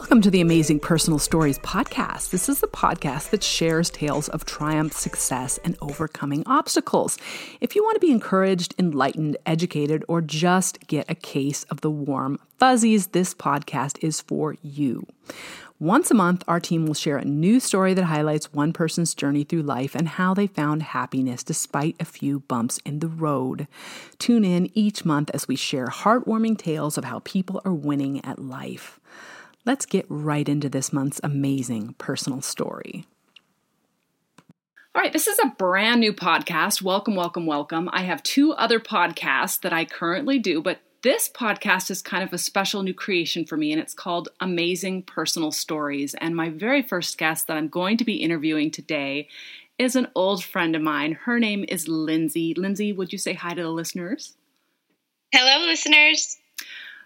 Welcome to the Amazing Personal Stories podcast. This is the podcast that shares tales of triumph, success, and overcoming obstacles. If you want to be encouraged, enlightened, educated, or just get a case of the warm fuzzies, this podcast is for you. Once a month, our team will share a new story that highlights one person's journey through life and how they found happiness despite a few bumps in the road. Tune in each month as we share heartwarming tales of how people are winning at life. Let's get right into this month's amazing personal story. All right, this is a brand new podcast. Welcome, welcome, welcome. I have two other podcasts that I currently do, but this podcast is kind of a special new creation for me, and it's called Amazing Personal Stories. And my very first guest that I'm going to be interviewing today is an old friend of mine. Her name is Lindsie. Lindsie, would you say hi to the listeners? Hello, listeners.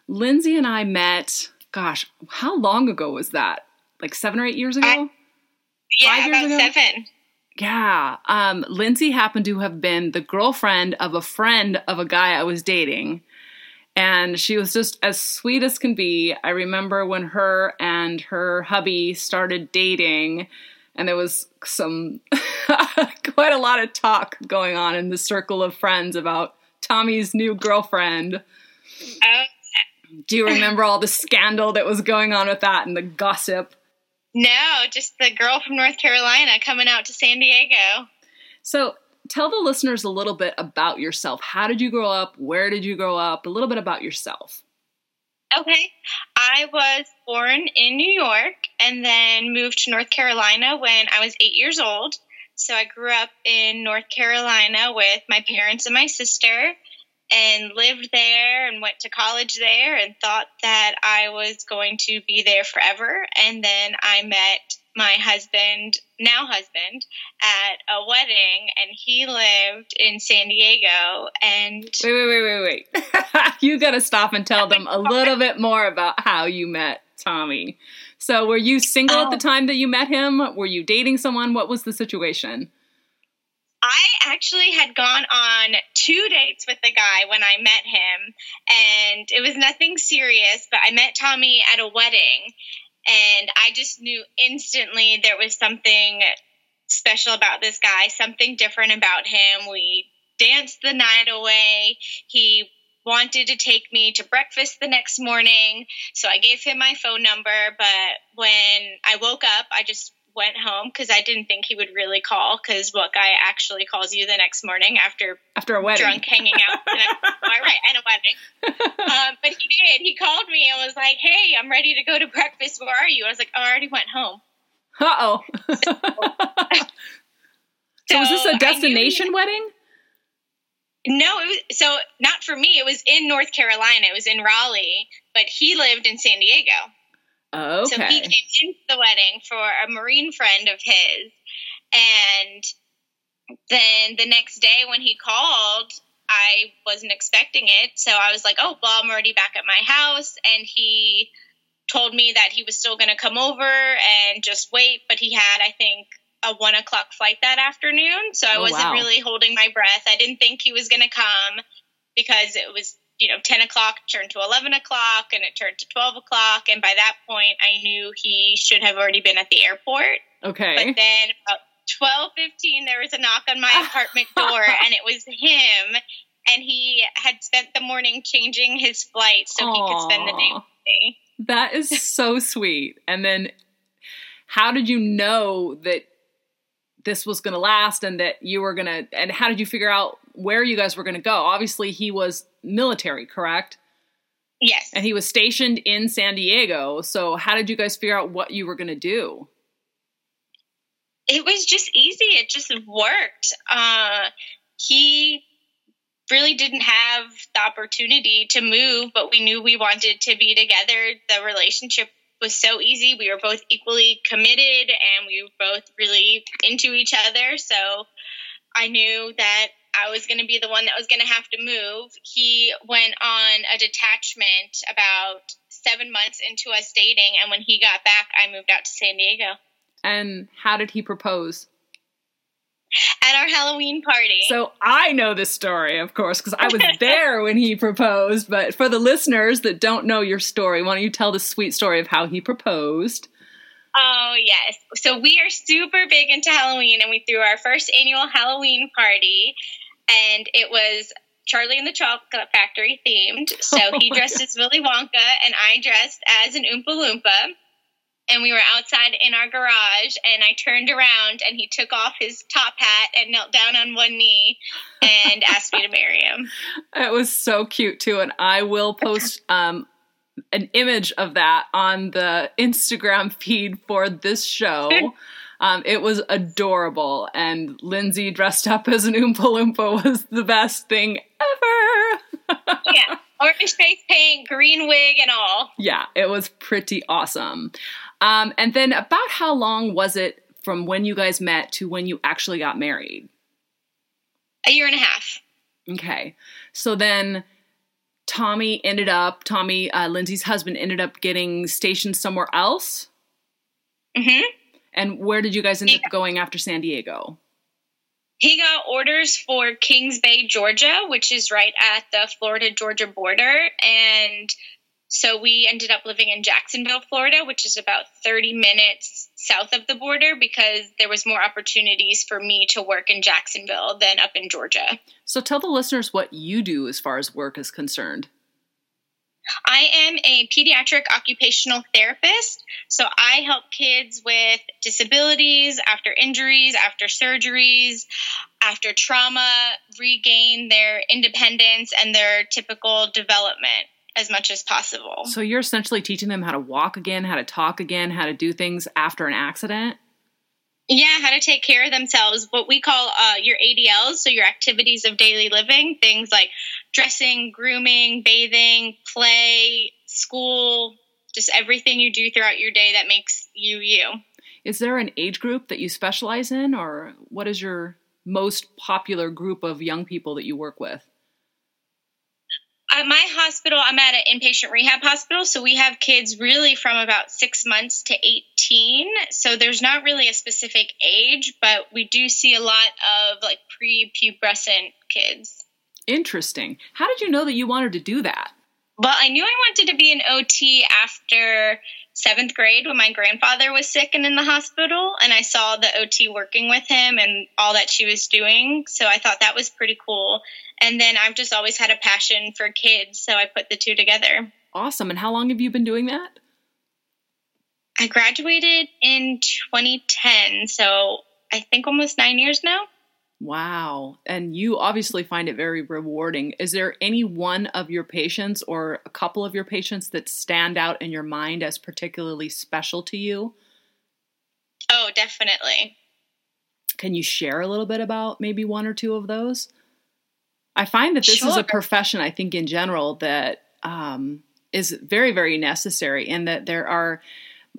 Lindsie and I met gosh, how long ago was that? Like seven or eight years ago? I, yeah, Five years about ago? seven. Yeah. Um, Lindsie happened to have been the girlfriend of a friend of a guy I was dating. And she was just as sweet as can be. I remember when her and her hubby started dating, and there was some quite a lot of talk going on in the circle of friends about Tommy's new girlfriend. Oh, do you remember all the scandal that was going on with that and the gossip? No, just the girl from North Carolina coming out to San Diego. So, tell the listeners a little bit about yourself. How did you grow up? Where did you grow up? A little bit about yourself. Okay. I was born in New York and then moved to North Carolina when I was eight years old. So I grew up in North Carolina with my parents and my sister and lived there and went to college there and thought that I was going to be there forever. And then I met my husband, now husband, at a wedding, and he lived in San Diego. And wait, wait, wait, wait, wait! you got to stop and tell them a little bit more about how you met Tommy. So, were you single at the oh. time that you met him? Were you dating someone? What was the situation? I actually had gone on two dates with the guy when I met him, and it was nothing serious, but I met Tommy at a wedding, and I just knew instantly there was something special about this guy, something different about him. We danced the night away. He wanted to take me to breakfast the next morning, so I gave him my phone number, but when I woke up, I just went home because I didn't think he would really call because what guy actually calls you the next morning after after a wedding, drunk hanging out, right, and a wedding. Um, but he did. He called me and was like, "Hey, I'm ready to go to breakfast. Where are you?" I was like, oh, "I already went home." Uh oh. so, so, was this a destination wedding? No, it was so not for me. It was in North Carolina. It was in Raleigh, but he lived in San Diego. Okay. So he came into the wedding for a Marine friend of his. And then the next day when he called, I wasn't expecting it. So I was like, oh, well, I'm already back at my house. And he told me that he was still going to come over and just wait. But he had, I think, a one o'clock flight that afternoon. So I oh, wasn't wow. really holding my breath. I didn't think he was going to come because it was you know, 10 o'clock turned to 11 o'clock and it turned to 12 o'clock. And by that point, I knew he should have already been at the airport. Okay. But then about 12:15 there was a knock on my apartment door and it was him and he had spent the morning changing his flight so Aww. he could spend the day with me. That is so sweet. And then how did you know that this was going to last and that you were going to and how did you figure out where you guys were going to go. Obviously, he was military, correct? Yes. And he was stationed in San Diego. So, how did you guys figure out what you were going to do? It was just easy. It just worked. Uh, he really didn't have the opportunity to move, but we knew we wanted to be together. The relationship was so easy. We were both equally committed and we were both really into each other. So I knew that I was going to be the one that was going to have to move. He went on a detachment about seven months into us dating, and when he got back, I moved out to San Diego. And how did he propose? at our Halloween party. So I know this story, of course, because I was there when he proposed. But for the listeners that don't know your story, why don't you tell the sweet story of how he proposed? Oh, yes. So we are super big into Halloween, and we threw our first annual Halloween party, and it was Charlie and the Chocolate Factory themed. So he oh dressed as Willy Wonka, and I dressed as an Oompa Loompa. And we were outside in our garage, and I turned around, and he took off his top hat and knelt down on one knee and asked me to marry him. It was so cute too, and I will post um, an image of that on the Instagram feed for this show. Um, it was adorable, and Lindsie dressed up as an Oompa Loompa was the best thing ever. yeah, orange face paint, green wig, and all. Yeah, it was pretty awesome. Um, and then, about how long was it from when you guys met to when you actually got married? A year and a half. Okay, so then. Tommy ended up, Tommy, uh, Lindsie's husband, ended up getting stationed somewhere else. Mm-hmm. And where did you guys end up going after San Diego? He got orders for Kings Bay, Georgia, which is right at the Florida Georgia border. And so we ended up living in Jacksonville, Florida, which is about 30 minutes south of the border because there was more opportunities for me to work in Jacksonville than up in Georgia. So tell the listeners what you do as far as work is concerned. I am a pediatric occupational therapist. So I help kids with disabilities, after injuries, after surgeries, after trauma, regain their independence and their typical development as much as possible. So you're essentially teaching them how to walk again, how to talk again, how to do things after an accident? Yeah, how to take care of themselves. What we call uh, your ADLs, so your activities of daily living, things like dressing, grooming, bathing, play, school, just everything you do throughout your day that makes you you. Is there an age group that you specialize in, or what is your most popular group of young people that you work with? At my hospital, I'm at an inpatient rehab hospital, so we have kids really from about six months to 18. So there's not really a specific age, but we do see a lot of like pre-pubescent kids. Interesting. How did you know that you wanted to do that? Well, I knew I wanted to be an OT after seventh grade when my grandfather was sick and in the hospital, and I saw the OT working with him and all that she was doing. So I thought that was pretty cool. And then I've just always had a passion for kids, so I put the two together. Awesome. And how long have you been doing that? I graduated in 2010, so I think almost nine years now. Wow. And you obviously find it very rewarding. Is there any one of your patients or a couple of your patients that stand out in your mind as particularly special to you? Oh, definitely. Can you share a little bit about maybe one or two of those? I find that this sure. is a profession, I think, in general, that um, is very, very necessary, and that there are.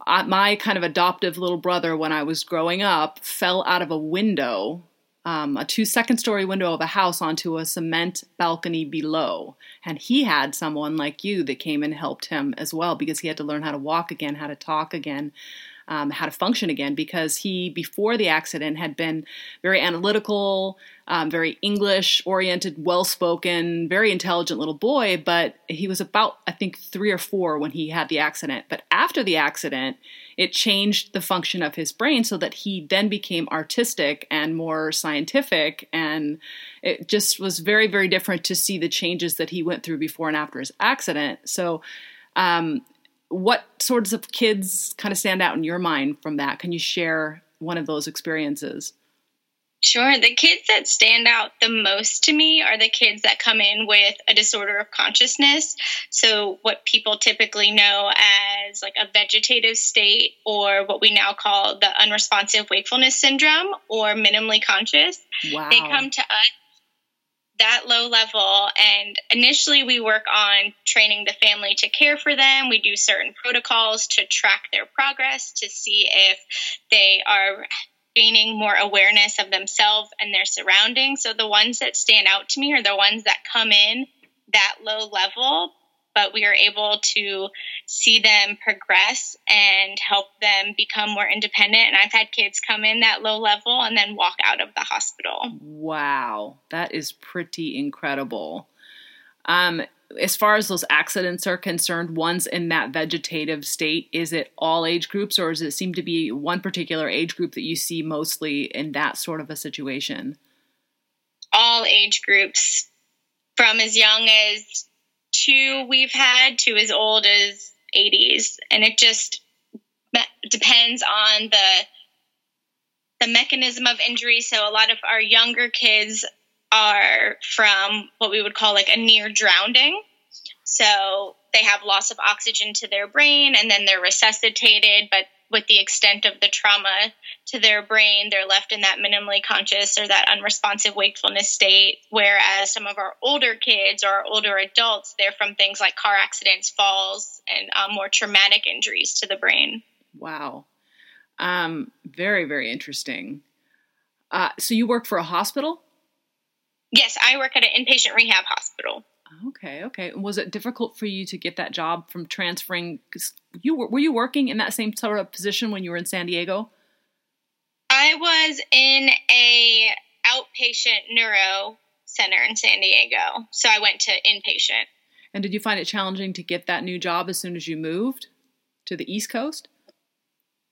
Uh, my kind of adoptive little brother, when I was growing up, fell out of a window um, a two second story window of a house onto a cement balcony below. And he had someone like you that came and helped him as well because he had to learn how to walk again, how to talk again um, how to function again because he, before the accident, had been very analytical, um, very English oriented, well spoken, very intelligent little boy. But he was about, I think, three or four when he had the accident. But after the accident, it changed the function of his brain so that he then became artistic and more scientific. And it just was very, very different to see the changes that he went through before and after his accident. So, um, what sorts of kids kind of stand out in your mind from that? Can you share one of those experiences? Sure. The kids that stand out the most to me are the kids that come in with a disorder of consciousness. So, what people typically know as like a vegetative state, or what we now call the unresponsive wakefulness syndrome, or minimally conscious. Wow. They come to us that low level. And initially, we work on training the family to care for them. We do certain protocols to track their progress to see if they are gaining more awareness of themselves and their surroundings. So the ones that stand out to me are the ones that come in that low level but we are able to see them progress and help them become more independent. And I've had kids come in that low level and then walk out of the hospital. Wow, that is pretty incredible. Um, as far as those accidents are concerned, ones in that vegetative state, is it all age groups or does it seem to be one particular age group that you see mostly in that sort of a situation? All age groups, from as young as two, we've had to as old as 80s. And it just depends on the the mechanism of injury. So a lot of our younger kids are from what we would call like a near drowning. So they have loss of oxygen to their brain and then they're resuscitated, but with the extent of the trauma to their brain, they're left in that minimally conscious or that unresponsive wakefulness state. Whereas some of our older kids or our older adults, they're from things like car accidents, falls, and um, more traumatic injuries to the brain. Wow. Um, very, very interesting. Uh, so you work for a hospital? Yes, I work at an inpatient rehab hospital. Okay, okay. Was it difficult for you to get that job from transferring? Cause you were, were you working in that same sort of position when you were in San Diego? I was in a outpatient neuro center in San Diego, so I went to inpatient. And did you find it challenging to get that new job as soon as you moved to the East Coast?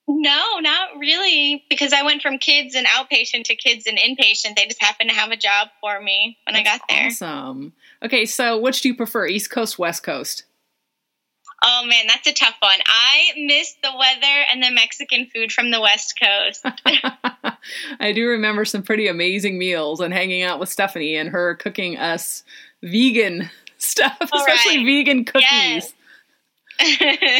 No, not really, because I went from kids and outpatient to kids and inpatient. They just happened to have a job for me when That's I got there. Awesome. Okay, so which do you prefer, East Coast, West Coast? Oh man, that's a tough one. I miss the weather and the Mexican food from the West Coast. I do remember some pretty amazing meals and hanging out with Stephanie and her cooking us vegan stuff, All especially right. vegan cookies. Yes.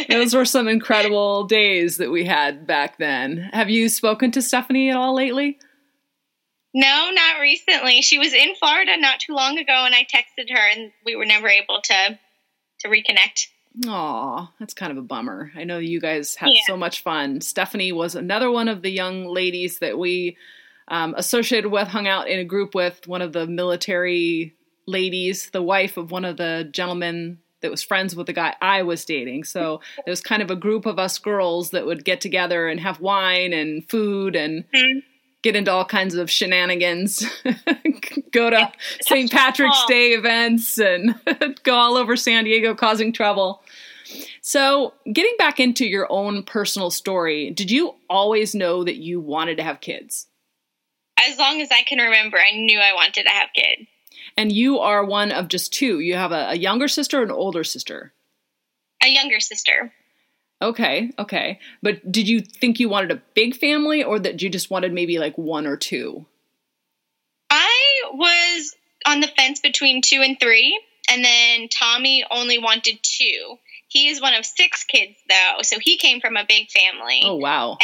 Those were some incredible days that we had back then. Have you spoken to Stephanie at all lately? No, not recently. She was in Florida not too long ago, and I texted her, and we were never able to to reconnect. Aw, that's kind of a bummer. I know you guys had yeah. so much fun. Stephanie was another one of the young ladies that we um, associated with, hung out in a group with, one of the military ladies, the wife of one of the gentlemen that was friends with the guy I was dating. So there was kind of a group of us girls that would get together and have wine and food and mm-hmm. get into all kinds of shenanigans, go to St. Patrick's Day events and go all over San Diego causing trouble. So, getting back into your own personal story, did you always know that you wanted to have kids? As long as I can remember, I knew I wanted to have kids. And you are one of just two. You have a, a younger sister and an older sister. A younger sister. Okay, okay. But did you think you wanted a big family or that you just wanted maybe like one or two? I was on the fence between two and three, and then Tommy only wanted two. He is one of six kids, though, so he came from a big family. Oh, wow.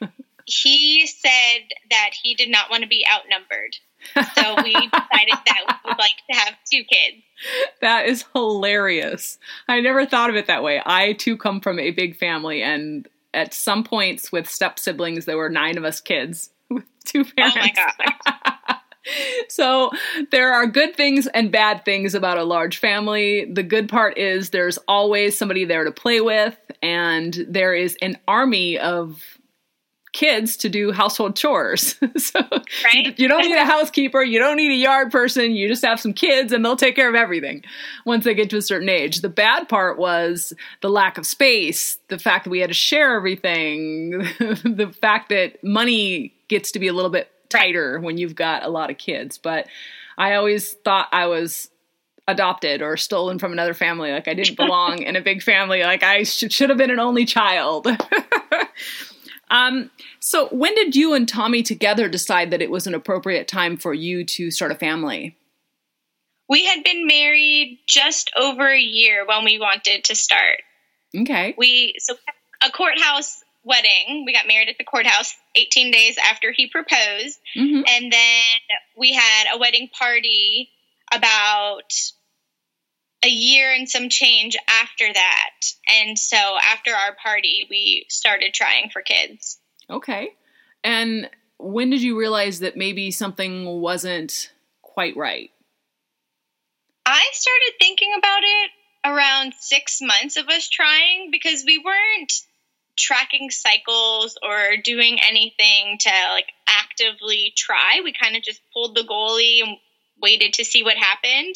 And he said that he did not want to be outnumbered. So we decided that we would like to have two kids. That is hilarious. I never thought of it that way. I too come from a big family, and at some points with step siblings, there were nine of us kids with two parents. Oh my god. so there are good things and bad things about a large family. The good part is there's always somebody there to play with, and there is an army of kids to do household chores. so right? you, don't need a housekeeper, you don't need a yard person, you just have some kids and they'll take care of everything once they get to a certain age. The bad part was the lack of space, the fact that we had to share everything, the fact that money gets to be a little bit tighter when you've got a lot of kids. But I always thought I was adopted or stolen from another family like I didn't belong in a big family like I sh- should have been an only child. Um, so, when did you and Tommy together decide that it was an appropriate time for you to start a family? We had been married just over a year when we wanted to start. Okay. We so a courthouse wedding. We got married at the courthouse 18 days after he proposed, mm-hmm. and then we had a wedding party about a year and some change after that. And so after our party, we started trying for kids. Okay. And when did you realize that maybe something wasn't quite right? I started thinking about it around six months of us trying because we weren't tracking cycles or doing anything to like actively try. We kind of just pulled the goalie and waited to see what happened.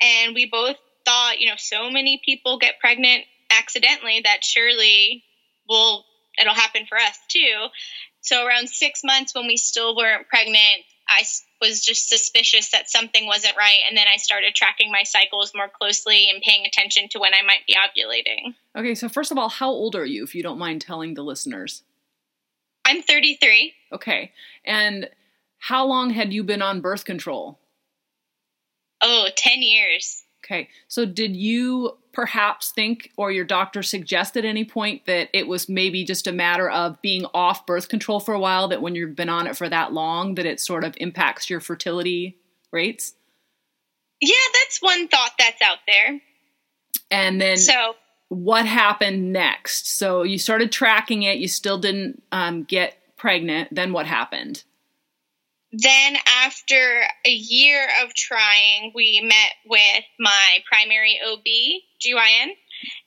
And we both thought, you know, so many people get pregnant accidentally that surely will it'll happen for us too. So around six months when we still weren't pregnant, I was just suspicious that something wasn't right. And then I started tracking my cycles more closely and paying attention to when I might be ovulating. Okay, so first of all, how old are you, if you don't mind telling the listeners? I'm 33. Okay. And how long had you been on birth control? Oh, 10 years. Okay. So did you perhaps think or your doctor suggest at any point that it was maybe just a matter of being off birth control for a while that when you've been on it for that long that it sort of impacts your fertility rates? Yeah, that's one thought that's out there. And then So, what happened next? So you started tracking it, you still didn't um, get pregnant. Then what happened? Then after a year of trying, we met with my primary OB, GYN,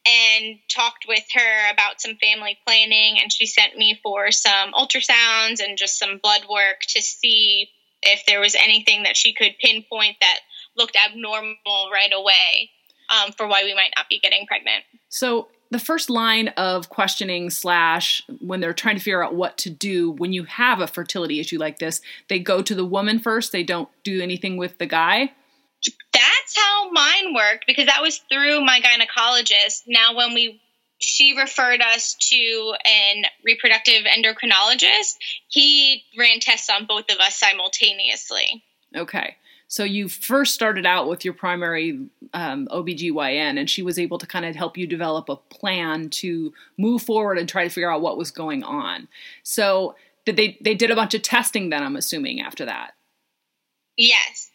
and talked with her about some family planning. And she sent me for some ultrasounds and just some blood work to see if there was anything that she could pinpoint that looked abnormal right away um, for why we might not be getting pregnant. So the first line of questioning slash when they're trying to figure out what to do when you have a fertility issue like this, they go to the woman first. They don't do anything with the guy. That's how mine worked because that was through my gynecologist. Now, when we she referred us to an reproductive endocrinologist, he ran tests on both of us simultaneously. Okay. So you first started out with your primary um, OBGYN, and she was able to kind of help you develop a plan to move forward and try to figure out what was going on. So did they they did a bunch of testing then? I'm assuming after that. Yes.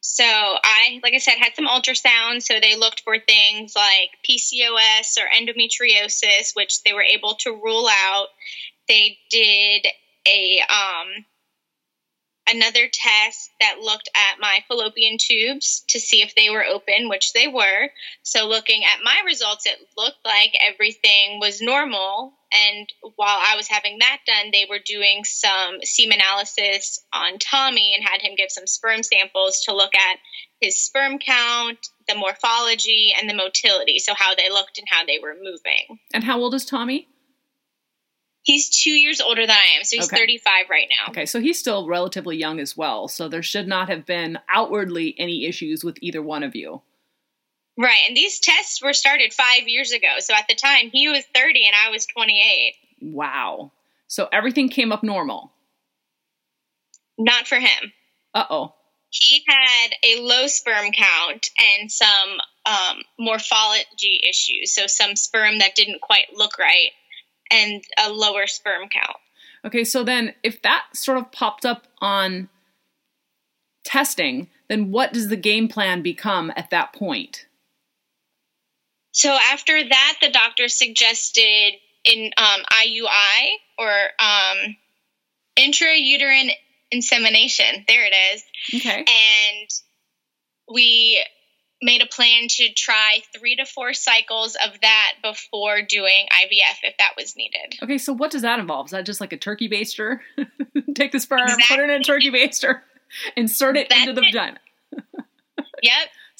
So I, like I said, had some ultrasounds. So they looked for things like PCOS or endometriosis, which they were able to rule out. They did a um, another test that looked at my fallopian tubes to see if they were open, which they were. So, looking at my results, it looked like everything was normal. And while I was having that done, they were doing some semen analysis on Tommy and had him give some sperm samples to look at his sperm count, the morphology, and the motility. So, how they looked and how they were moving. And how old is Tommy? He's two years older than I am, so he's Okay. 35 right now. Okay, so he's still relatively young as well. So there should not have been outwardly any issues with either one of you. Right, and these tests were started five years ago. So at the time, he was 30 and I was 28. Wow. So everything came up normal. Not for him. Uh oh. He had a low sperm count and some um, morphology issues. So some sperm that didn't quite look right and a lower sperm count. Okay, so then if that sort of popped up on testing, then what does the game plan become at that point? So after that, the doctor suggested in um, IUI or um, intrauterine insemination. There it is. Okay. and we made a plan to try three to four cycles of that before doing IVF if that was needed. Okay, so what does that involve? Is that just like a turkey baster? Take the sperm, put it in a turkey baster, insert it That's into the it. vagina. Yep.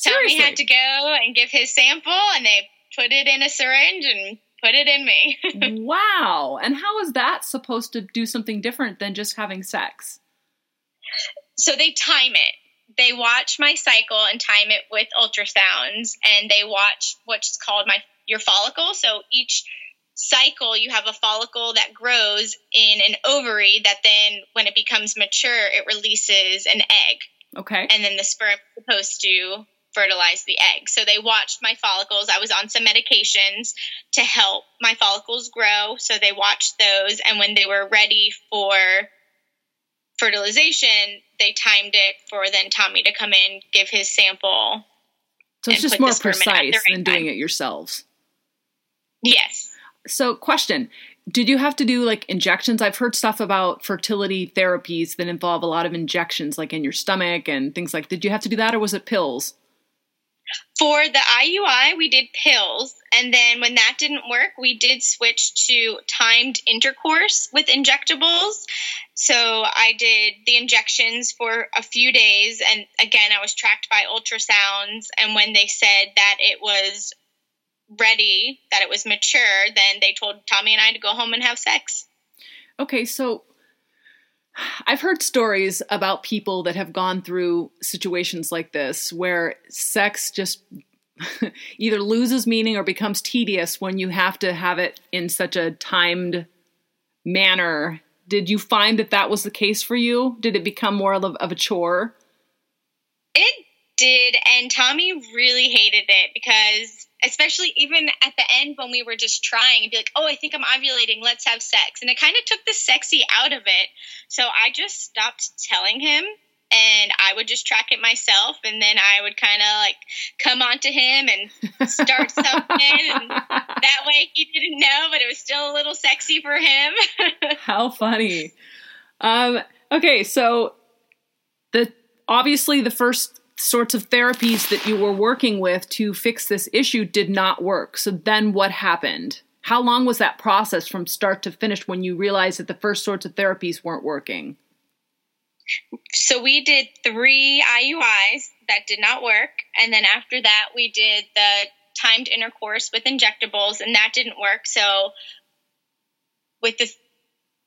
Tommy Seriously. had to go and give his sample, and they put it in a syringe and put it in me. wow. And how is that supposed to do something different than just having sex? so they time it. They watch my cycle and time it with ultrasounds, and they watch what's called my your follicle. So each cycle, you have a follicle that grows in an ovary that then, when it becomes mature, it releases an egg. Okay. and then the sperm is supposed to fertilize the egg. So they watched my follicles. I was on some medications to help my follicles grow. So they watched those. And when they were ready for fertilization, they timed it for then Tommy to come in, give his sample. So it's just more the sperm in at the precise right than doing it yourselves. Yes. So, question Did you have to do like injections? I've heard stuff about fertility therapies that involve a lot of injections, like in your stomach and things like Did you have to do that or was it pills? For the IUI, we did pills. And then when that didn't work, we did switch to timed intercourse with injectables. So I did the injections for a few days. And again, I was tracked by ultrasounds. And when they said that it was ready, that it was mature, then they told Tommy and I to go home and have sex. Okay, so I've heard stories about people that have gone through situations like this where sex just either loses meaning or becomes tedious when you have to have it in such a timed manner. Did you find that that was the case for you? Did it become more of, of a chore? It did, and Tommy really hated it because especially even at the end when we were just trying and be like, oh, I think I'm ovulating, let's have sex. And it kind of took the sexy out of it. So I just stopped telling him and I would just track it myself. And then I would kind of like come onto him and start something. And that way he didn't know, but it was still a little sexy for him. How funny. Um, okay, so the obviously the first sorts of therapies that you were working with to fix this issue did not work. So then what happened? How long was that process from start to finish when you realized that the first sorts of therapies weren't working? So we did three IUIs that did not work. And then after that, we did the timed intercourse with injectables, and that didn't work. So with the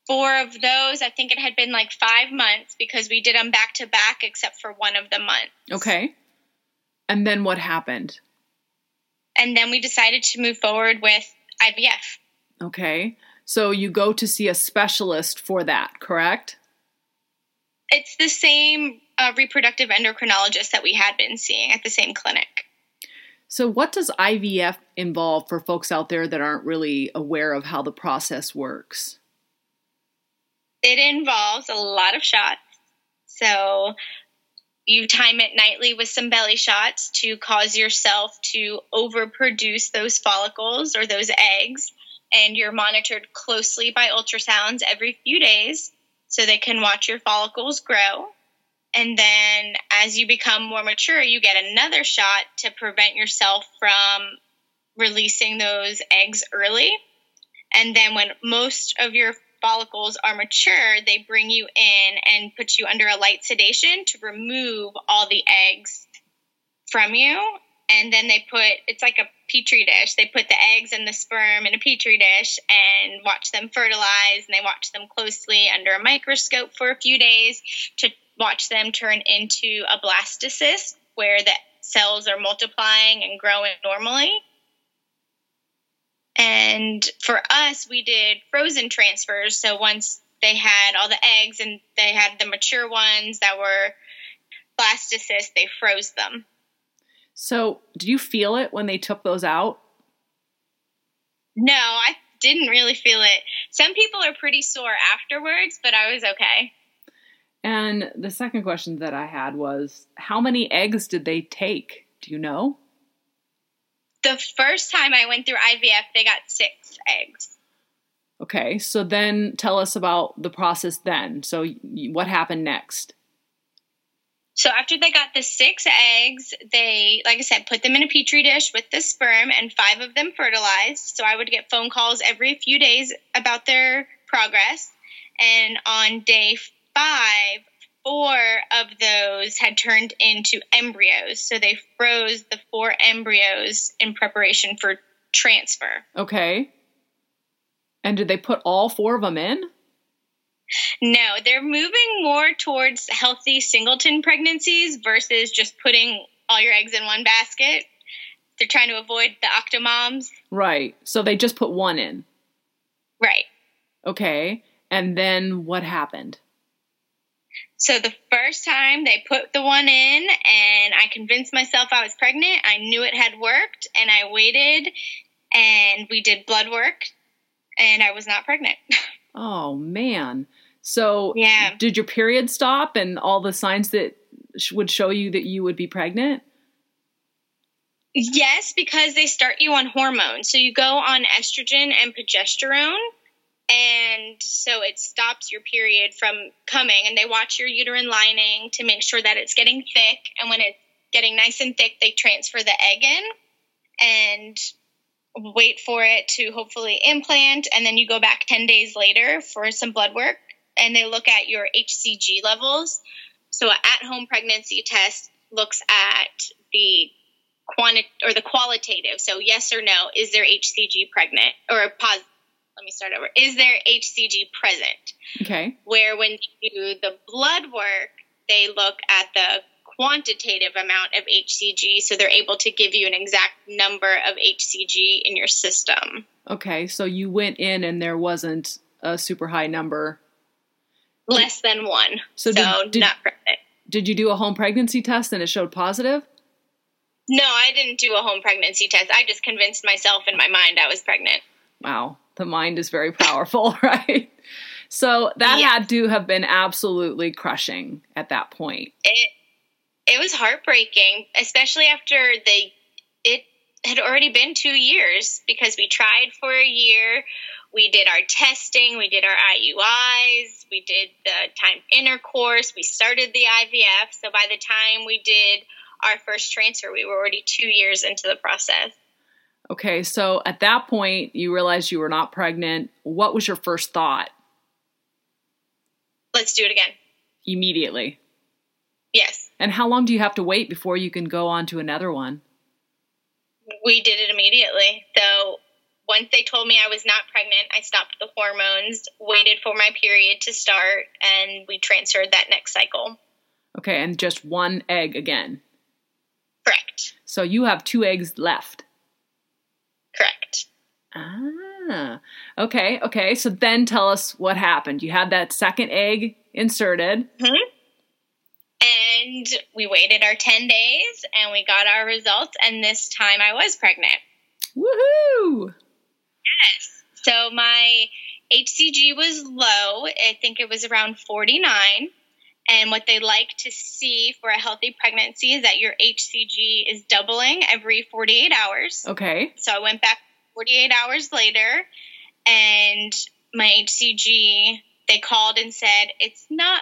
four of those, I think it had been like five months because we did them back to back, except for one of the months. Okay. And then what happened? And then we decided to move forward with IVF. Okay. So you go to see a specialist for that, correct? It's the same uh, reproductive endocrinologist that we had been seeing at the same clinic. So, what does IVF involve for folks out there that aren't really aware of how the process works? It involves a lot of shots. So you time it nightly with some belly shots to cause yourself to overproduce those follicles or those eggs. And you're monitored closely by ultrasounds every few days so they can watch your follicles grow. And then as you become more mature, you get another shot to prevent yourself from releasing those eggs early. And then when most of your follicles are mature, they bring you in and put you under a light sedation to remove all the eggs from you. And then they put it's like a petri dish. They put the eggs and the sperm in a petri dish and watch them fertilize. And they watch them closely under a microscope for a few days to watch them turn into a blastocyst, where the cells are multiplying and growing normally. And for us, we did frozen transfers. So once they had all the eggs and they had the mature ones that were blastocysts, they froze them. So, did you feel it when they took those out? No, I didn't really feel it. Some people are pretty sore afterwards, but I was okay. And the second question that I had was how many eggs did they take? Do you know? The first time I went through IVF, they got six eggs. Okay, so then tell us about the process then. So, what happened next? So, after they got the six eggs, they, like I said, put them in a petri dish with the sperm and five of them fertilized. So, I would get phone calls every few days about their progress. And on day five, four of those had turned into embryos. So they froze the four embryos in preparation for transfer. Okay. And did they put all four of them in? No, they're moving more towards healthy singleton pregnancies versus just putting all your eggs in one basket. They're trying to avoid the octomoms. Right. So they just put one in. Right. Okay. And then what happened? So the first time they put the one in and I convinced myself I was pregnant, I knew it had worked and I waited and we did blood work and I was not pregnant. Oh man. So yeah. did your period stop and all the signs that would show you that you would be pregnant? Yes, because they start you on hormones. So you go on estrogen and progesterone and so it stops your period from coming and they watch your uterine lining to make sure that it's getting thick and when it's getting nice and thick, they transfer the egg in and wait for it to hopefully implant. And then you go back 10 days later for some blood work and they look at your HCG levels. So, an at home pregnancy test looks at the quanti- or the qualitative. So, yes or no, is there HCG pregnant or positive? Let me start over. Is there HCG present? Okay. Where when you do the blood work, they look at the quantitative amount of HCG, so they're able to give you an exact number of HCG in your system. Okay, so you went in and there wasn't a super high number. Less than one. So So, did- did- not pregnant. Did you do a home pregnancy test and it showed positive? No, I didn't do a home pregnancy test. I just convinced myself in my mind I was pregnant. Wow, the mind is very powerful, right? So that Yes. had to have been absolutely crushing at that point. It it was heartbreaking, especially after they it had already been 2 years because we tried for a year. We did our testing, we did our IUIs, we did the time intercourse, we started the IVF. So by the time we did our first transfer, we were already 2 years into the process. Okay, so at that point, you realized you were not pregnant. What was your first thought Let's do it again. immediately? Yes. And how long do you have to wait before you can go on to another one? we did it immediately. So once they told me I was not pregnant, I stopped the hormones, waited for my period to start, and we transferred that next cycle. Okay, and just one egg again. Correct. So you have two eggs left. Correct. Ah, okay, okay. So then tell us what happened. You had that second egg inserted. And we waited our 10 days and we got our results, and this time I was pregnant. Woohoo! Yes. So my HCG was low. I think it was around 49. And what they like to see for a healthy pregnancy is that your HCG is doubling every 48 hours. Okay. So I went back 48 hours later, and my HCG, they called and said it's not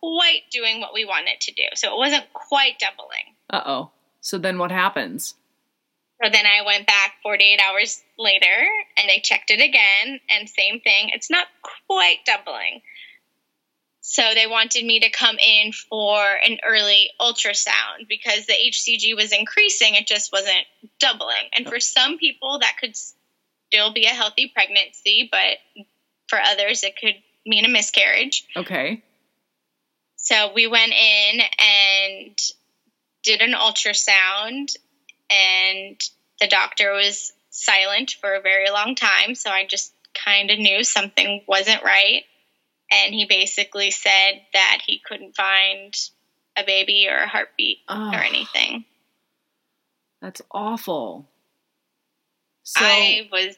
quite doing what we want it to do. So it wasn't quite doubling. Uh oh. So then what happens? So then I went back 48 hours later and they checked it again, and same thing. It's not quite doubling. So they wanted me to come in for an early ultrasound because the HCG was increasing, it just wasn't doubling. And for some people, that could still be a healthy pregnancy, but for others, it could mean a miscarriage. Okay. So we went in and did an ultrasound, and the doctor was silent for a very long time. So I just kind of knew something wasn't right. And he basically said that he couldn't find a baby or a heartbeat Oh, or anything. That's awful. So I was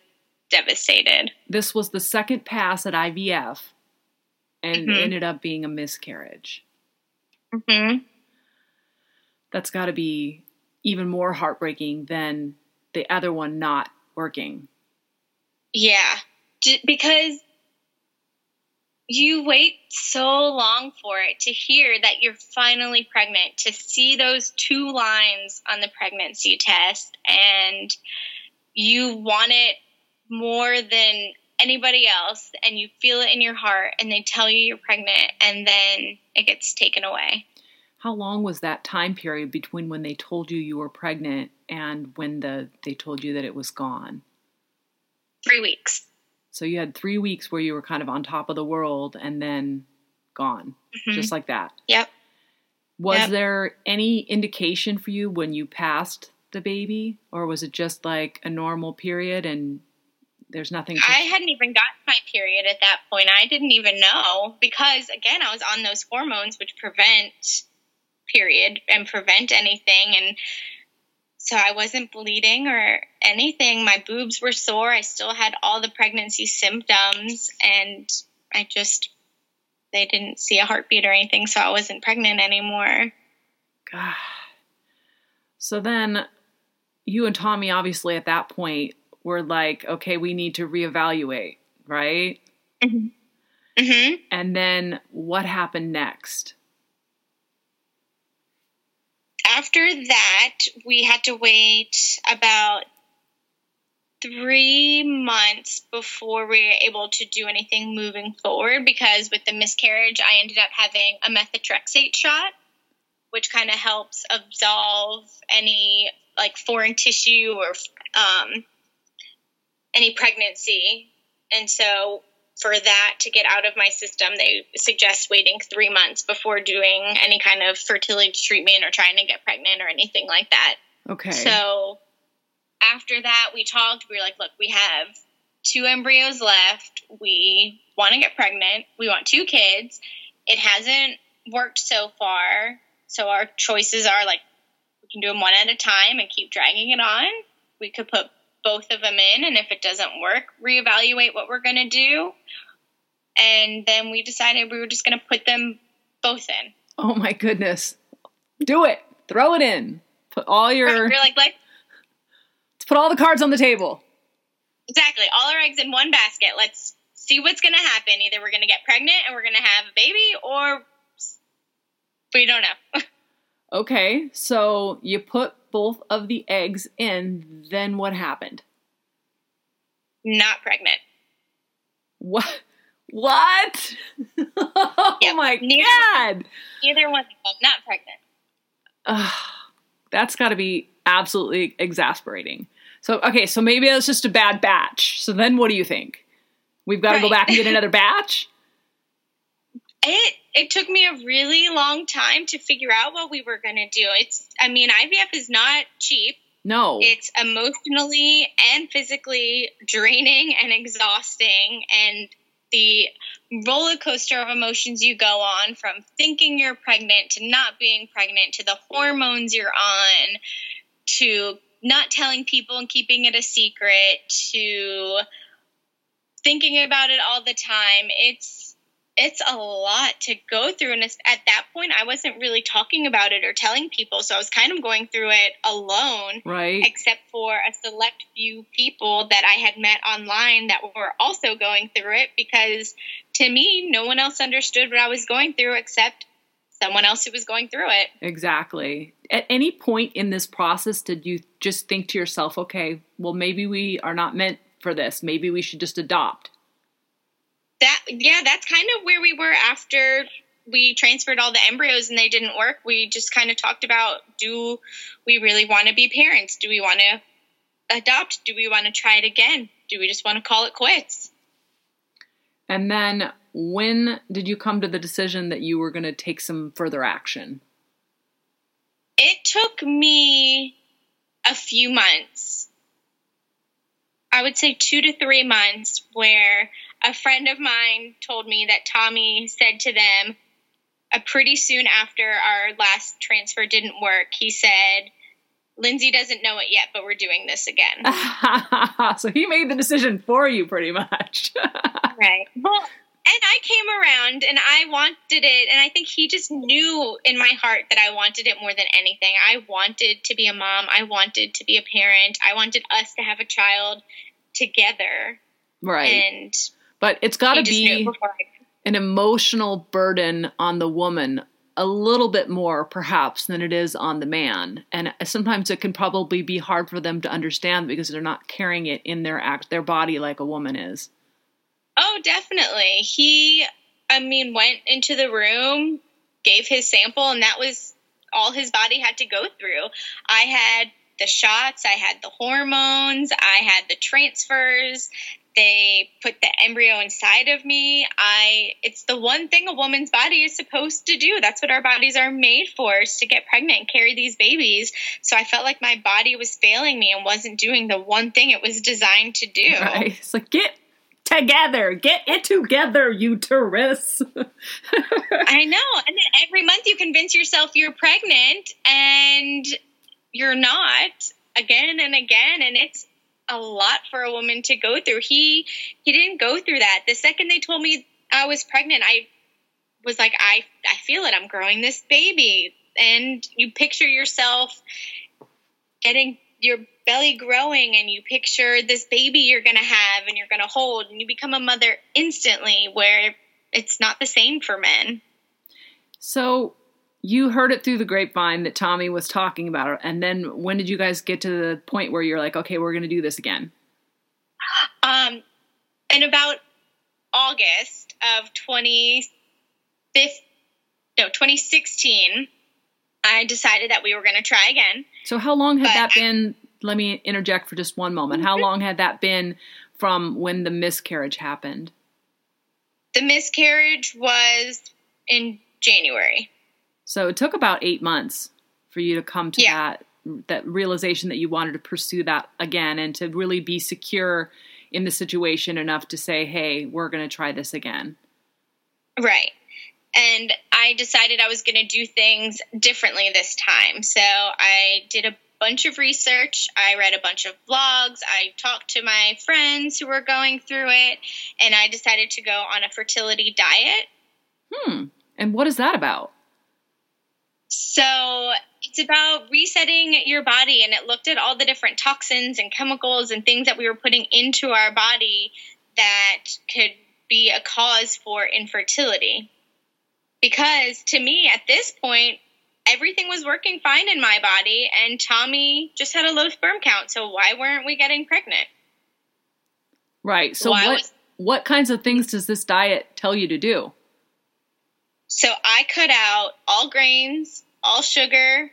devastated. this was the second pass at IVF and Mhm. ended up being a miscarriage. hmm That's got to be even more heartbreaking than the other one not working. Yeah, because you wait so long for it to hear that you're finally pregnant, to see those two lines on the pregnancy test, and you want it more than anybody else, and you feel it in your heart, and they tell you you're pregnant, and then it gets taken away. How long was that time period between when they told you you were pregnant and when the they told you that it was gone? Three weeks. So you had 3 weeks where you were kind of on top of the world and then gone. Mhm. Just like that. Yep. Was Yep. there any indication for you when you passed the baby or was it just like a normal period and there's nothing to I hadn't even gotten my period at that point. I didn't even know because, again, I was on those hormones which prevent period and prevent anything. And so I wasn't bleeding or anything. My boobs were sore. I still had all the pregnancy symptoms. And I just, they didn't see a heartbeat or anything. So I wasn't pregnant anymore. God. So then you and Tommy obviously at that point were like, okay, we need to reevaluate, right? Mm-hmm. And then what happened next? After that, we had to wait about three months before we were able to do anything moving forward because with the miscarriage, I ended up having a methotrexate shot, which kind of helps absolve any like foreign tissue or um, any pregnancy. And so for that to get out of my system, they suggest waiting three months before doing any kind of fertility treatment or trying to get pregnant or anything like that. Okay. So after that, we talked. We were like, look, we have two embryos left. We want to get pregnant. We want two kids. It hasn't worked so far. So our choices are like, we can do them one at a time and keep dragging it on. We could put both of them in, and if it doesn't work, reevaluate what we're going to do. And then we decided we were just going to put them both in. Oh my goodness. Do it. Throw it in. Put all your. We're like, like, let's put all the cards on the table. Exactly. All our eggs in one basket. Let's see what's going to happen. Either we're going to get pregnant and we're going to have a baby, or we don't know. okay. So you put both of the eggs in, then what happened? Not pregnant. What? What? oh Yep. my Neither- god! Either one of them, not pregnant. Ugh, that's got to be absolutely exasperating. So, okay, so maybe it's just a bad batch. So then what do you think? We've got to go back and get another batch? It it took me a really long time to figure out what we were going to do. It's I mean, IVF is not cheap. No. It's emotionally and physically draining and exhausting and the roller coaster of emotions you go on from thinking you're pregnant to not being pregnant to the hormones you're on to not telling people and keeping it a secret to thinking about it all the time it's it's a lot to go through and it's, at that point i wasn't really talking about it or telling people so i was kind of going through it alone right? except for a select few people that I had met online that were also going through it because to me, no one else understood what I was going through except someone else who was going through it. Exactly. At any point in this process, did you just think to yourself, okay, well, maybe we are not meant for this. Maybe we should just adopt? That yeah, that's kind of where we were after we transferred all the embryos and they didn't work. We just kind of talked about do we really want to be parents? Do we want to adopt? Do we want to try it again? Do we just want to call it quits? And then when did you come to the decision that you were going to take some further action? It took me a few months. I would say two to three months, where a friend of mine told me that Tommy said to them, uh, pretty soon after our last transfer didn't work, he said, Lindsie doesn't know it yet, but we're doing this again. so he made the decision for you pretty much. Right. Well, and I came around and I wanted it, and I think he just knew in my heart that I wanted it more than anything. I wanted to be a mom. I wanted to be a parent. I wanted us to have a child together. right. And but it's got to he just knew be an emotional burden on the woman a little bit more perhaps than it is on the man and sometimes it can probably be hard for them to understand because they're not carrying it in their act their body like a woman is Oh, definitely. He, I mean, went into the room, gave his sample, and that was all his body had to go through. I had the shots, I had the hormones, I had the transfers. They put the embryo inside of me. I it's the one thing a woman's body is supposed to do. That's what our bodies are made for, is to get pregnant and carry these babies. So I felt like my body was failing me and wasn't doing the one thing it was designed to do. right it's like get together get it together uterus I know. And then every month you convince yourself you're pregnant and you're not again and again and it's a lot for a woman to go through. He he didn't go through that. The second they told me I was pregnant, I was like I I feel it. I'm growing this baby. And you picture yourself getting your belly growing and you picture this baby you're to have and you're to hold and you become a mother instantly where it's not the same for men. So you heard it through the grapevine that Tommy was talking about it. And then when did you guys get to the point where you're like, okay, we're going to do this again? Um, in about August of 2015, no, 2016, I decided that we were going to try again. So how long had that been? Let me interject for just one moment. How long had that been from when the miscarriage happened? The miscarriage was in January. So it took about eight months for you to come to Yeah. that that realization that you wanted to pursue that again and to really be secure in the situation enough to say, "Hey, we're going to try this again." Right. And I decided I was going to do things differently this time. So I did a bunch of research. I read a bunch of blogs. I talked to my friends who were going through it. And I decided to go on a fertility diet. Hmm. And what is that about? So it's about resetting your body. And it looked at all the different toxins and chemicals and things that we were putting into our body that could be a cause for infertility. Because to me, at this point, everything was working fine in my body, and Tommy just had a low sperm count. So why weren't we getting pregnant? Right. So Why what was- what kinds of things does this diet tell you to do? So I cut out all grains, all sugar,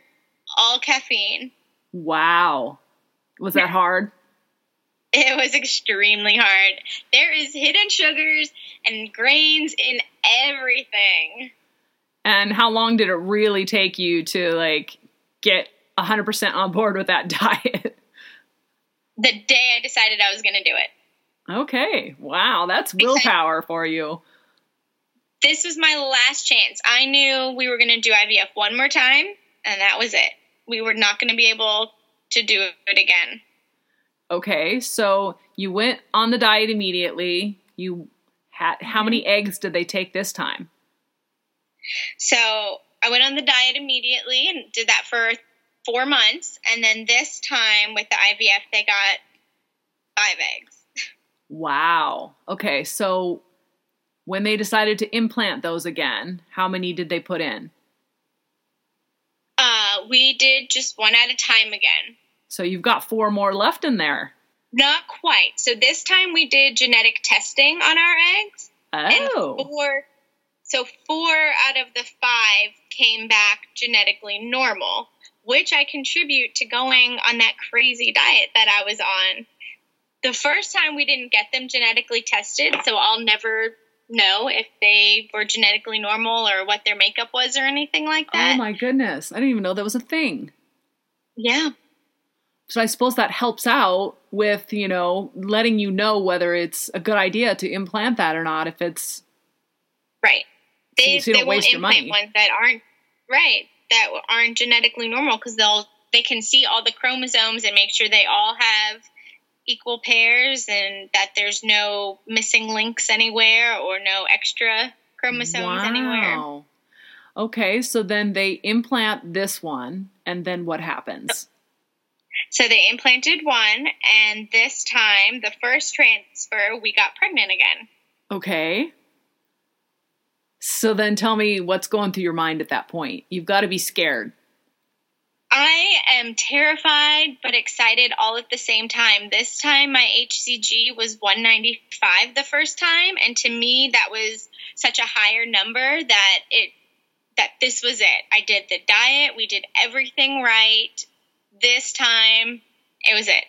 all caffeine. Wow. Was that hard? It was extremely hard. There is hidden sugars and grains in everything. And how long did it really take you to like get 100% on board with that diet? The day I decided I was going to do it. Okay. Wow, that's willpower for you. This was my last chance. I knew we were going to do IVF one more time, and that was it. We were not going to be able to do it again. Okay, so you went on the diet immediately. You had how many mm-hmm. eggs did they take this time? So I went on the diet immediately and did that for four months. And then this time with the IVF, they got five eggs. Wow. Okay, so when they decided to implant those again, how many did they put in? Uh, we did just one at a time again. So you've got four more left in there. Not quite. So this time we did genetic testing on our eggs. And Oh. four, so four out of the five came back genetically normal, which I contribute to going on that crazy diet that I was on. The first time we didn't get them genetically tested, so I'll never know if they were genetically normal or what their makeup was or anything like oh that. Oh my goodness. I didn't even know that was a thing. yeah. So I suppose that helps out with, you know, letting you know whether it's a good idea to implant that or not if it's Right. They, so you they don't won't waste your implant money. ones that aren't right that aren't genetically normal because they'll they can see all the chromosomes and make sure they all have equal pairs and that there's no missing links anywhere or no extra chromosomes anywhere. Wow. Okay, so then they implant this one and then what happens? So they implanted one, and this time, the first transfer, we got pregnant again. Okay. So then tell me what's going through your mind at that point. You've got to be scared. I am terrified but excited all at the same time. This time my HCG was 195 the first time and to me that was such a higher number that it that this was it. I did the diet, we did everything right. This time it was it.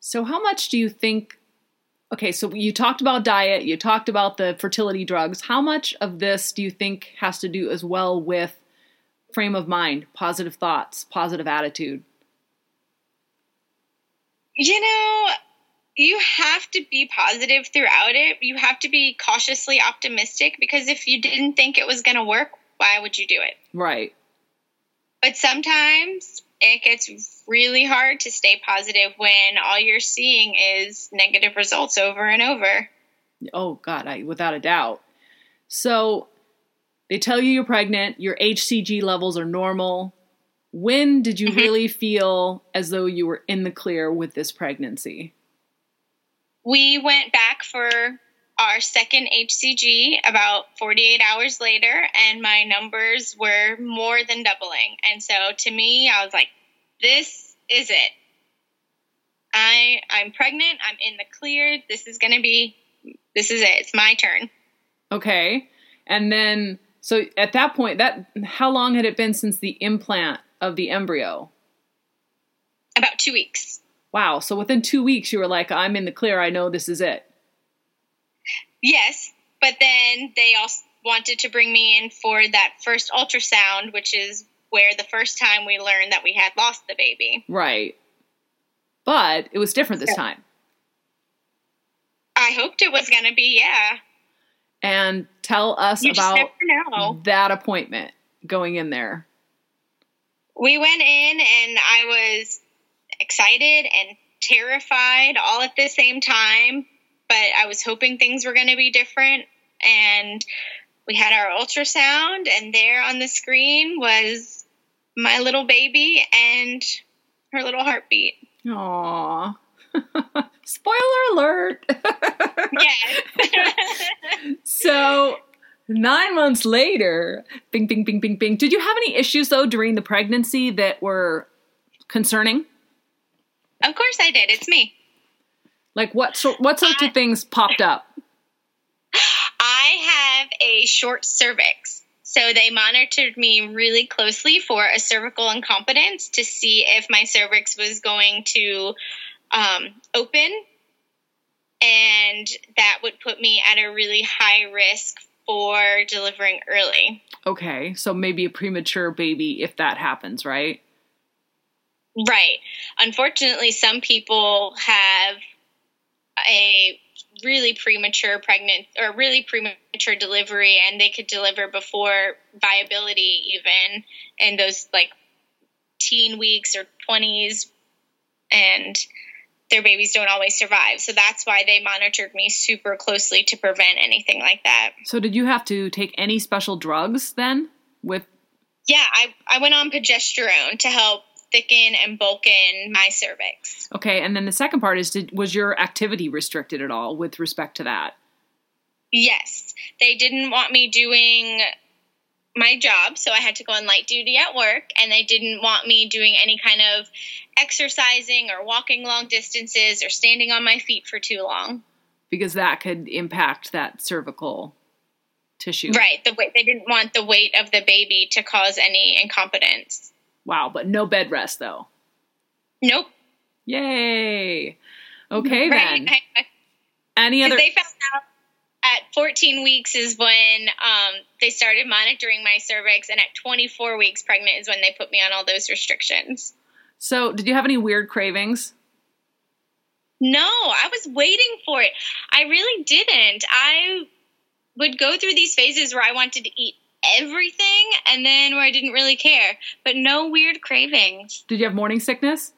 So how much do you think Okay, so you talked about diet, you talked about the fertility drugs. How much of this do you think has to do as well with frame of mind, positive thoughts, positive attitude? You know, you have to be positive throughout it. You have to be cautiously optimistic because if you didn't think it was going to work, why would you do it? Right. But sometimes it gets really hard to stay positive when all you're seeing is negative results over and over. Oh God, I without a doubt. So they tell you you're pregnant, your HCG levels are normal. When did you Mhm. really feel as though you were in the clear with this pregnancy? We went back for our second HCG about 48 hours later, and my numbers were more than doubling. And so to me, I was like, this is it. I I'm pregnant. I'm in the clear. This is going to be this is it. It's my turn. Okay. And then so at that point that how long had it been since the implant of the embryo? About 2 weeks. Wow. So within 2 weeks you were like I'm in the clear. I know this is it. Yes, but then they also wanted to bring me in for that first ultrasound, which is where the first time we learned that we had lost the baby. Right. But it was different this time. I hoped it was going to be, yeah. And tell us You about that appointment going in there. We went in and I was excited and terrified all at the same time, but I was hoping things were going to be different. And we had our ultrasound, and there on the screen was my little baby and her little heartbeat. Aww. Spoiler alert. Yes. so nine months later, bing, bing, bing, bing, bing. Did you have any issues though during the pregnancy that were concerning? of course I did. It's me. Like what sort, what sorts of things popped up? I have a short cervix. So they monitored me really closely for a cervical incompetence to see if my cervix was going to um, open. And that would put me at a really high risk for delivering early. Okay, so maybe a premature baby if that happens, right? Right. Unfortunately, some people have a really premature pregnant or really premature delivery and they could deliver before viability even in those like teen weeks or 20s and their babies don't always survive. So that's why they monitored me super closely to prevent anything like that. So did you have to take any special drugs then with Yeah, I, I went on progesterone to help thicken and bulken my cervix. Okay, and then the second part is did, was your activity restricted at all with respect to that? Yes, they didn't want me doing my job, so I had to go on light duty at work, and they didn't want me doing any kind of exercising or walking long distances or standing on my feet for too long. Because that could impact that cervical tissue. Right, the weight they didn't want the weight of the baby to cause any incompetence. Wow, but no bed rest though. Nope. Yay. Okay Right. then. Any other they found out at 14 weeks is when um, they started monitoring my cervix, and at 24 weeks pregnant is when they put me on all those restrictions. So, did you have any weird cravings? No, I was waiting for it. I really didn't. I would go through these phases where I wanted to eat everything and then where I didn't really care, but no weird cravings. Did you have morning sickness?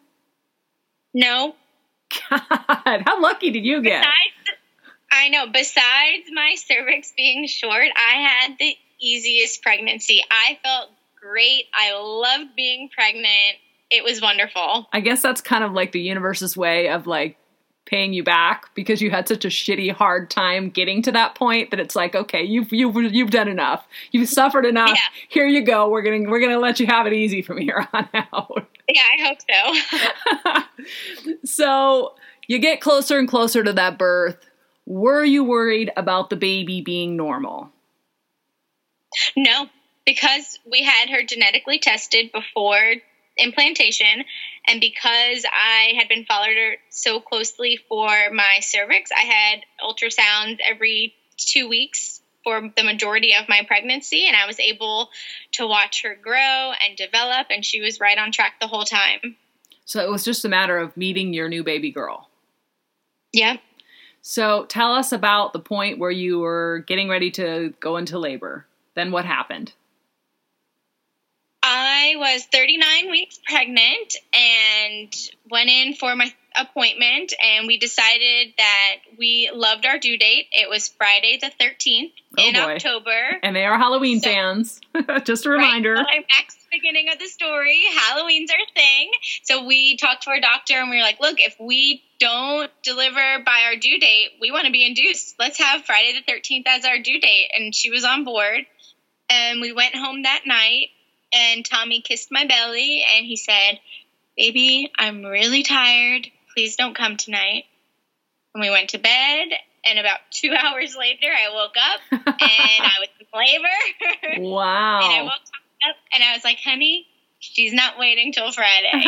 No. God, how lucky did you get? Besides, I know, besides my cervix being short, I had the easiest pregnancy. I felt great. I loved being pregnant. It was wonderful. I guess that's kind of like the universe's way of like paying you back because you had such a shitty hard time getting to that point that it's like okay you've you've you've done enough you've suffered enough Yeah. here you go we're gonna we're gonna let you have it easy from here on out Yeah, I hope so. so you get closer and closer to that birth were you worried about the baby being normal No, because we had her genetically tested before implantation, and because I had been followed her so closely for my cervix, I had ultrasounds every two weeks for the majority of my pregnancy, and I was able to watch her grow and develop, and she was right on track the whole time. so it was just a matter of meeting your new baby girl Yeah. So tell us about the point where you were getting ready to go into labor. Then what happened I was 39 weeks pregnant and went in for my appointment, and we decided that we loved our due date. It was Friday the 13th Oh, in boy. October. and they are halloween So- fans just a Right, reminder so I, max- beginning of the story. Halloween's our thing. So we talked to our doctor and we were like, look, if we don't deliver by our due date, we want to be induced. Let's have Friday the 13th as our due date. And she was on board. And we went home that night and Tommy kissed my belly and he said, Baby, I'm really tired. Please don't come tonight. And we went to bed and about two hours later, I woke up and I was in labor. Wow. and I woke up and I was like, honey, she's not waiting till Friday.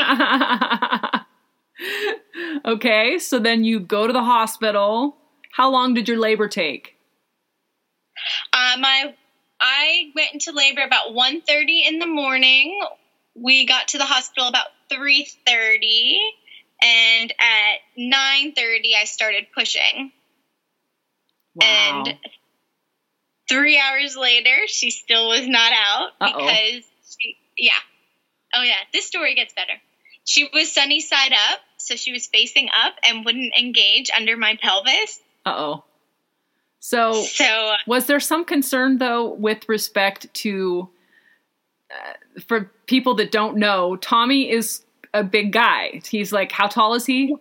okay, so then you go to the hospital. How long did your labor take? uh, my, I went into labor about 1.30 in the morning. We got to the hospital about 3.30 and at 9.30 I started pushing. Wow. And three hours later, she still was not out Uh-oh. because she, yeah. Oh, yeah. This story gets better. She was sunny side up, so she was facing up and wouldn't engage under my pelvis. Uh oh. So, So, was there some concern though with respect to, uh, for people that don't know, Tommy is a big guy. He's like, how tall is he?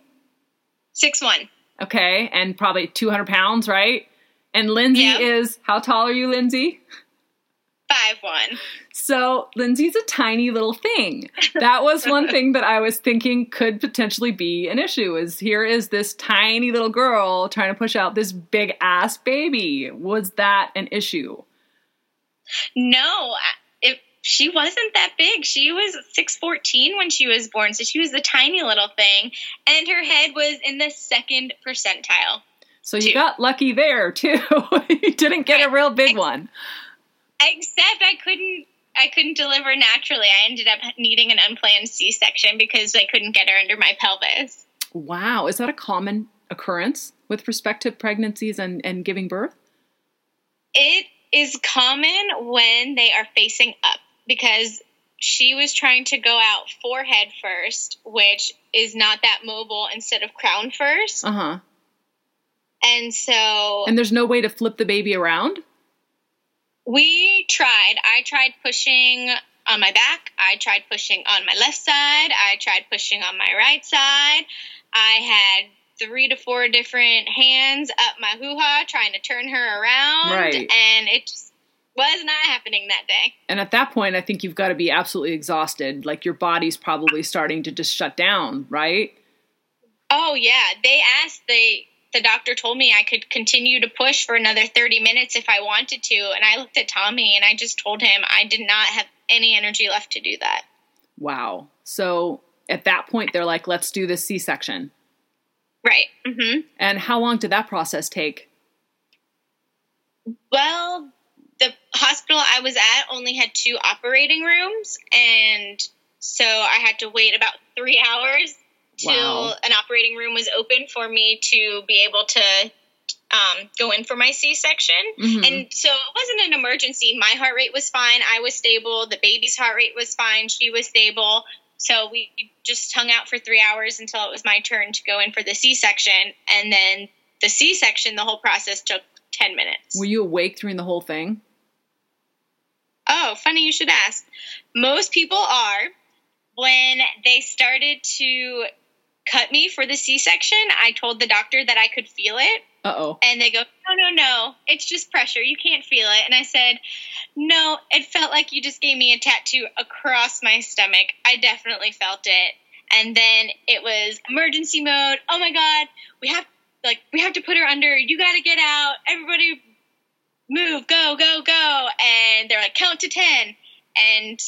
six one. Okay, and probably 200 pounds, right? And Lindsie Yeah. is, how tall are you, Lindsie? Five one. So Lindsie's a tiny little thing. That was one thing that I was thinking could potentially be an issue. Is here is this tiny little girl trying to push out this big ass baby. Was that an issue? No, if she wasn't that big. She was six fourteen when she was born, so she was a tiny little thing, and her head was in the second percentile. So you Two. got lucky there too. you didn't get a real big one. Except I couldn't. I couldn't deliver naturally. I ended up needing an unplanned C-section because I couldn't get her under my pelvis. Wow, is that a common occurrence with respect to pregnancies and, and giving birth? It is common when they are facing up because she was trying to go out forehead first, which is not that mobile instead of crown first. Uh huh. And so And there's no way to flip the baby around. We tried. I tried pushing on my back. I tried pushing on my left side. I tried pushing on my right side. I had three to four different hands up my hoo ha trying to turn her around. Right. And it just was not happening that day. And at that point, I think you've got to be absolutely exhausted. Like your body's probably starting to just shut down, right? Oh yeah, they asked they the doctor told me I could continue to push for another 30 minutes if I wanted to and I looked at Tommy and I just told him I did not have any energy left to do that. Wow. So at that point, they're like, let's do this C section. Right. Mhm. And how long did that process take? Well, the hospital I was at only had two operating rooms and so I had to wait about 3 hours till Wow. an operating room was open for me to be able to um, go in for my C-section. Mhm. And so it wasn't an emergency. My heart rate was fine. I was stable. The baby's heart rate was fine. She was stable. So we just hung out for three hours until it was my turn to go in for the C section. And then the C section, the whole process took 10 minutes. Were you awake during the whole thing? Oh, funny you should ask. Most people are. When they started to cut me for the C section, I told the doctor that I could feel it. Uh oh. And they go, no, no, no, it's just pressure. You can't feel it. And I said, no, it felt like you just gave me a tattoo across my stomach. I definitely felt it. And then it was emergency mode. Oh my God, we have like we have to put her under. You got to get out. Everybody, move, go, go, go. And they're like, count to ten. And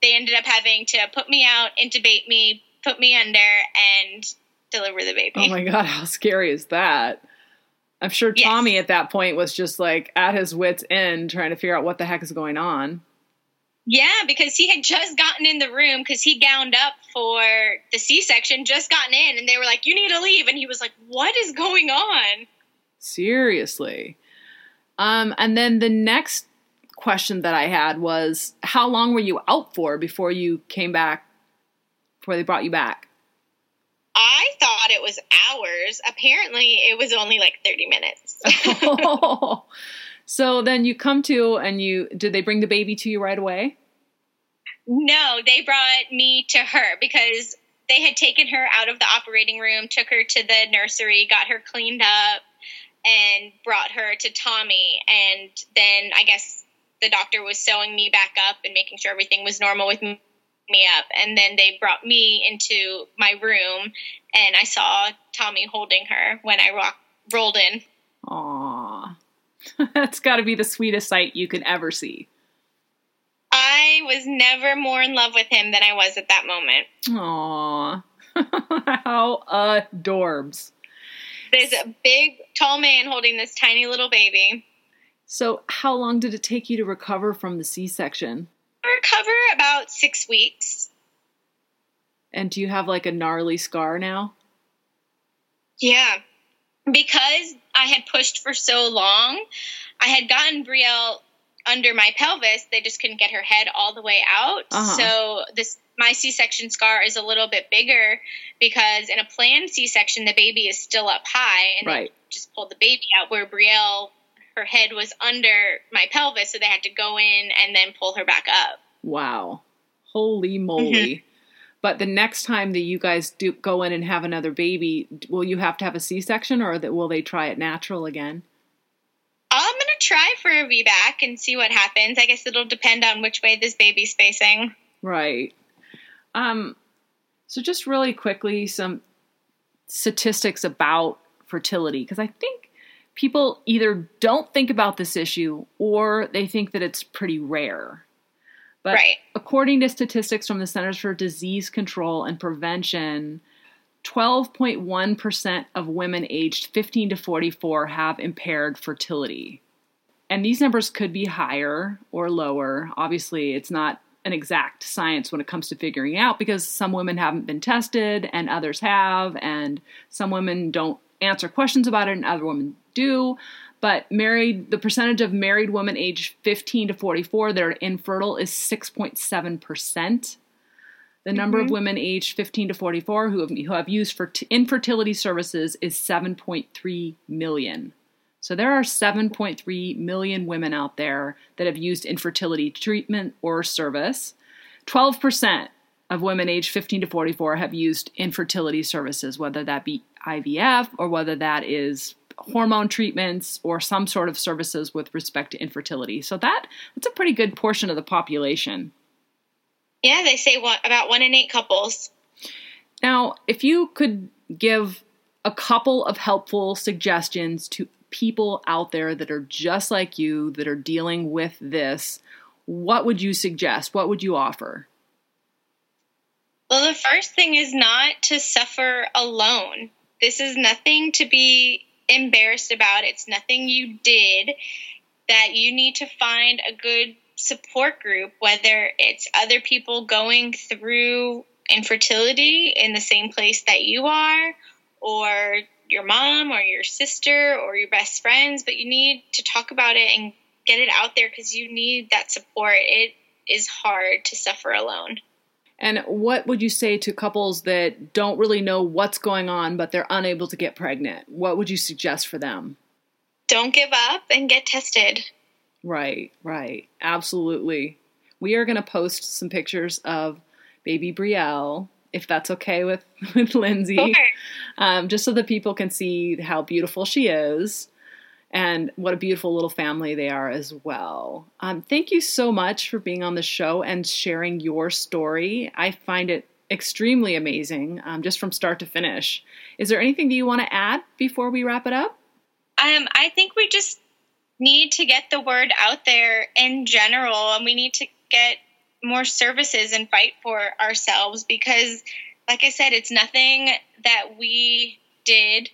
they ended up having to put me out, intubate me, put me under, and deliver the baby. Oh my God, how scary is that? I'm sure Yes. Tommy at that point was just like at his wits' end trying to figure out what the heck is going on. Yeah, because he had just gotten in the room because he gowned up for the C section, just gotten in, and they were like, You need to leave. And he was like, What is going on? Seriously. Um, and then the next question that I had was how long were you out for before you came back, before they brought you back? I thought it was hours. Apparently, it was only like 30 minutes. so then you come to and you did they bring the baby to you right away? No, they brought me to her because they had taken her out of the operating room, took her to the nursery, got her cleaned up, and brought her to Tommy. And then I guess the doctor was sewing me back up and making sure everything was normal with me up. And then they brought me into my room, and I saw Tommy holding her when I rock, rolled in. Aww. That's got to be the sweetest sight you can ever see. I was never more in love with him than I was at that moment. Aww. How adorbs. There's a big, tall man holding this tiny little baby. So, how long did it take you to recover from the C section? Recover about six weeks. And do you have like a gnarly scar now? Yeah. Because I had pushed for so long, I had gotten Brielle under my pelvis. They just couldn't get her head all the way out. Uh-huh. So this my C-section scar is a little bit bigger because in a planned C-section, the baby is still up high, and right. they just pulled the baby out. Where Brielle, her head was under my pelvis, so they had to go in and then pull her back up. Wow, holy moly! Mm-hmm. But the next time that you guys do go in and have another baby, will you have to have a C-section, or will they try it natural again? I'm gonna try for a VBAC and see what happens. I guess it'll depend on which way this baby's facing. Right. Um. So just really quickly, some statistics about fertility, because I think people either don't think about this issue or they think that it's pretty rare. But right. according to statistics from the Centers for Disease Control and Prevention, 12.1% of women aged 15 to 44 have impaired fertility. And these numbers could be higher or lower. Obviously, it's not an exact science when it comes to figuring out because some women haven't been tested and others have, and some women don't answer questions about it and other women do but married the percentage of married women aged 15 to 44 that are infertile is 6.7%. The number mm-hmm. of women aged 15 to 44 who have, who have used for infertility services is 7.3 million. So there are 7.3 million women out there that have used infertility treatment or service. 12% of women aged 15 to 44 have used infertility services, whether that be IVF or whether that is hormone treatments or some sort of services with respect to infertility. So that that's a pretty good portion of the population. Yeah, they say what about one in eight couples. Now, if you could give a couple of helpful suggestions to people out there that are just like you that are dealing with this, what would you suggest? What would you offer? Well, the first thing is not to suffer alone. This is nothing to be embarrassed about. It's nothing you did. That you need to find a good support group, whether it's other people going through infertility in the same place that you are, or your mom or your sister or your best friends, but you need to talk about it and get it out there because you need that support. It is hard to suffer alone. And what would you say to couples that don't really know what's going on, but they're unable to get pregnant? What would you suggest for them? Don't give up and get tested. Right, right. Absolutely. We are going to post some pictures of baby Brielle, if that's okay with, with Lindsie, okay. um, just so that people can see how beautiful she is and what a beautiful little family they are as well. Um, thank you so much for being on the show and sharing your story. I find it extremely amazing, um, just from start to finish. Is there anything that you want to add before we wrap it up? Um, I think we just need to get the word out there in general, and we need to get more services and fight for ourselves because, like I said, it's nothing that we did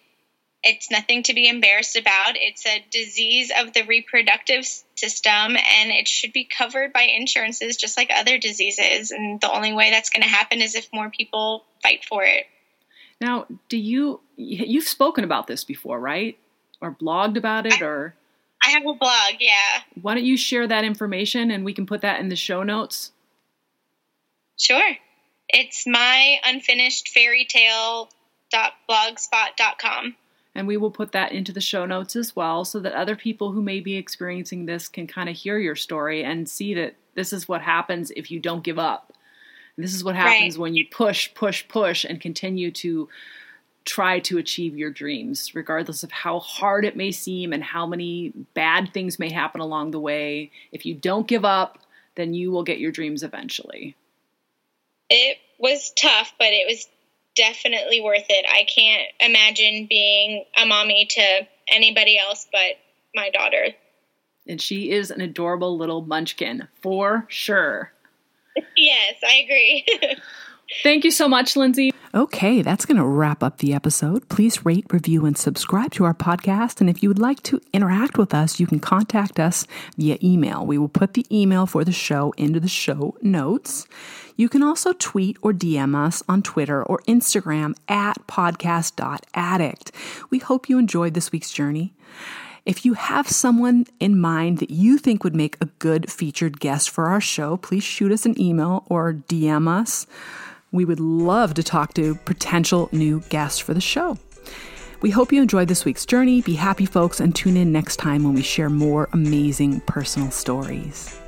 it's nothing to be embarrassed about. It's a disease of the reproductive system and it should be covered by insurances just like other diseases. And the only way that's going to happen is if more people fight for it. Now, do you you've spoken about this before, right? Or blogged about it or I have a blog, yeah. Why don't you share that information and we can put that in the show notes? Sure. It's my unfinished fairy tale blogspot.com. And we will put that into the show notes as well so that other people who may be experiencing this can kind of hear your story and see that this is what happens if you don't give up. This is what happens right. when you push, push, push and continue to try to achieve your dreams, regardless of how hard it may seem and how many bad things may happen along the way. If you don't give up, then you will get your dreams eventually. It was tough, but it was definitely worth it. I can't imagine being a mommy to anybody else but my daughter. And she is an adorable little munchkin for sure. Yes, I agree. Thank you so much, Lindsie. Okay, that's going to wrap up the episode. Please rate, review, and subscribe to our podcast. And if you would like to interact with us, you can contact us via email. We will put the email for the show into the show notes. You can also tweet or DM us on Twitter or Instagram at podcast.addict. We hope you enjoyed this week's journey. If you have someone in mind that you think would make a good featured guest for our show, please shoot us an email or DM us. We would love to talk to potential new guests for the show. We hope you enjoyed this week's journey. Be happy, folks, and tune in next time when we share more amazing personal stories.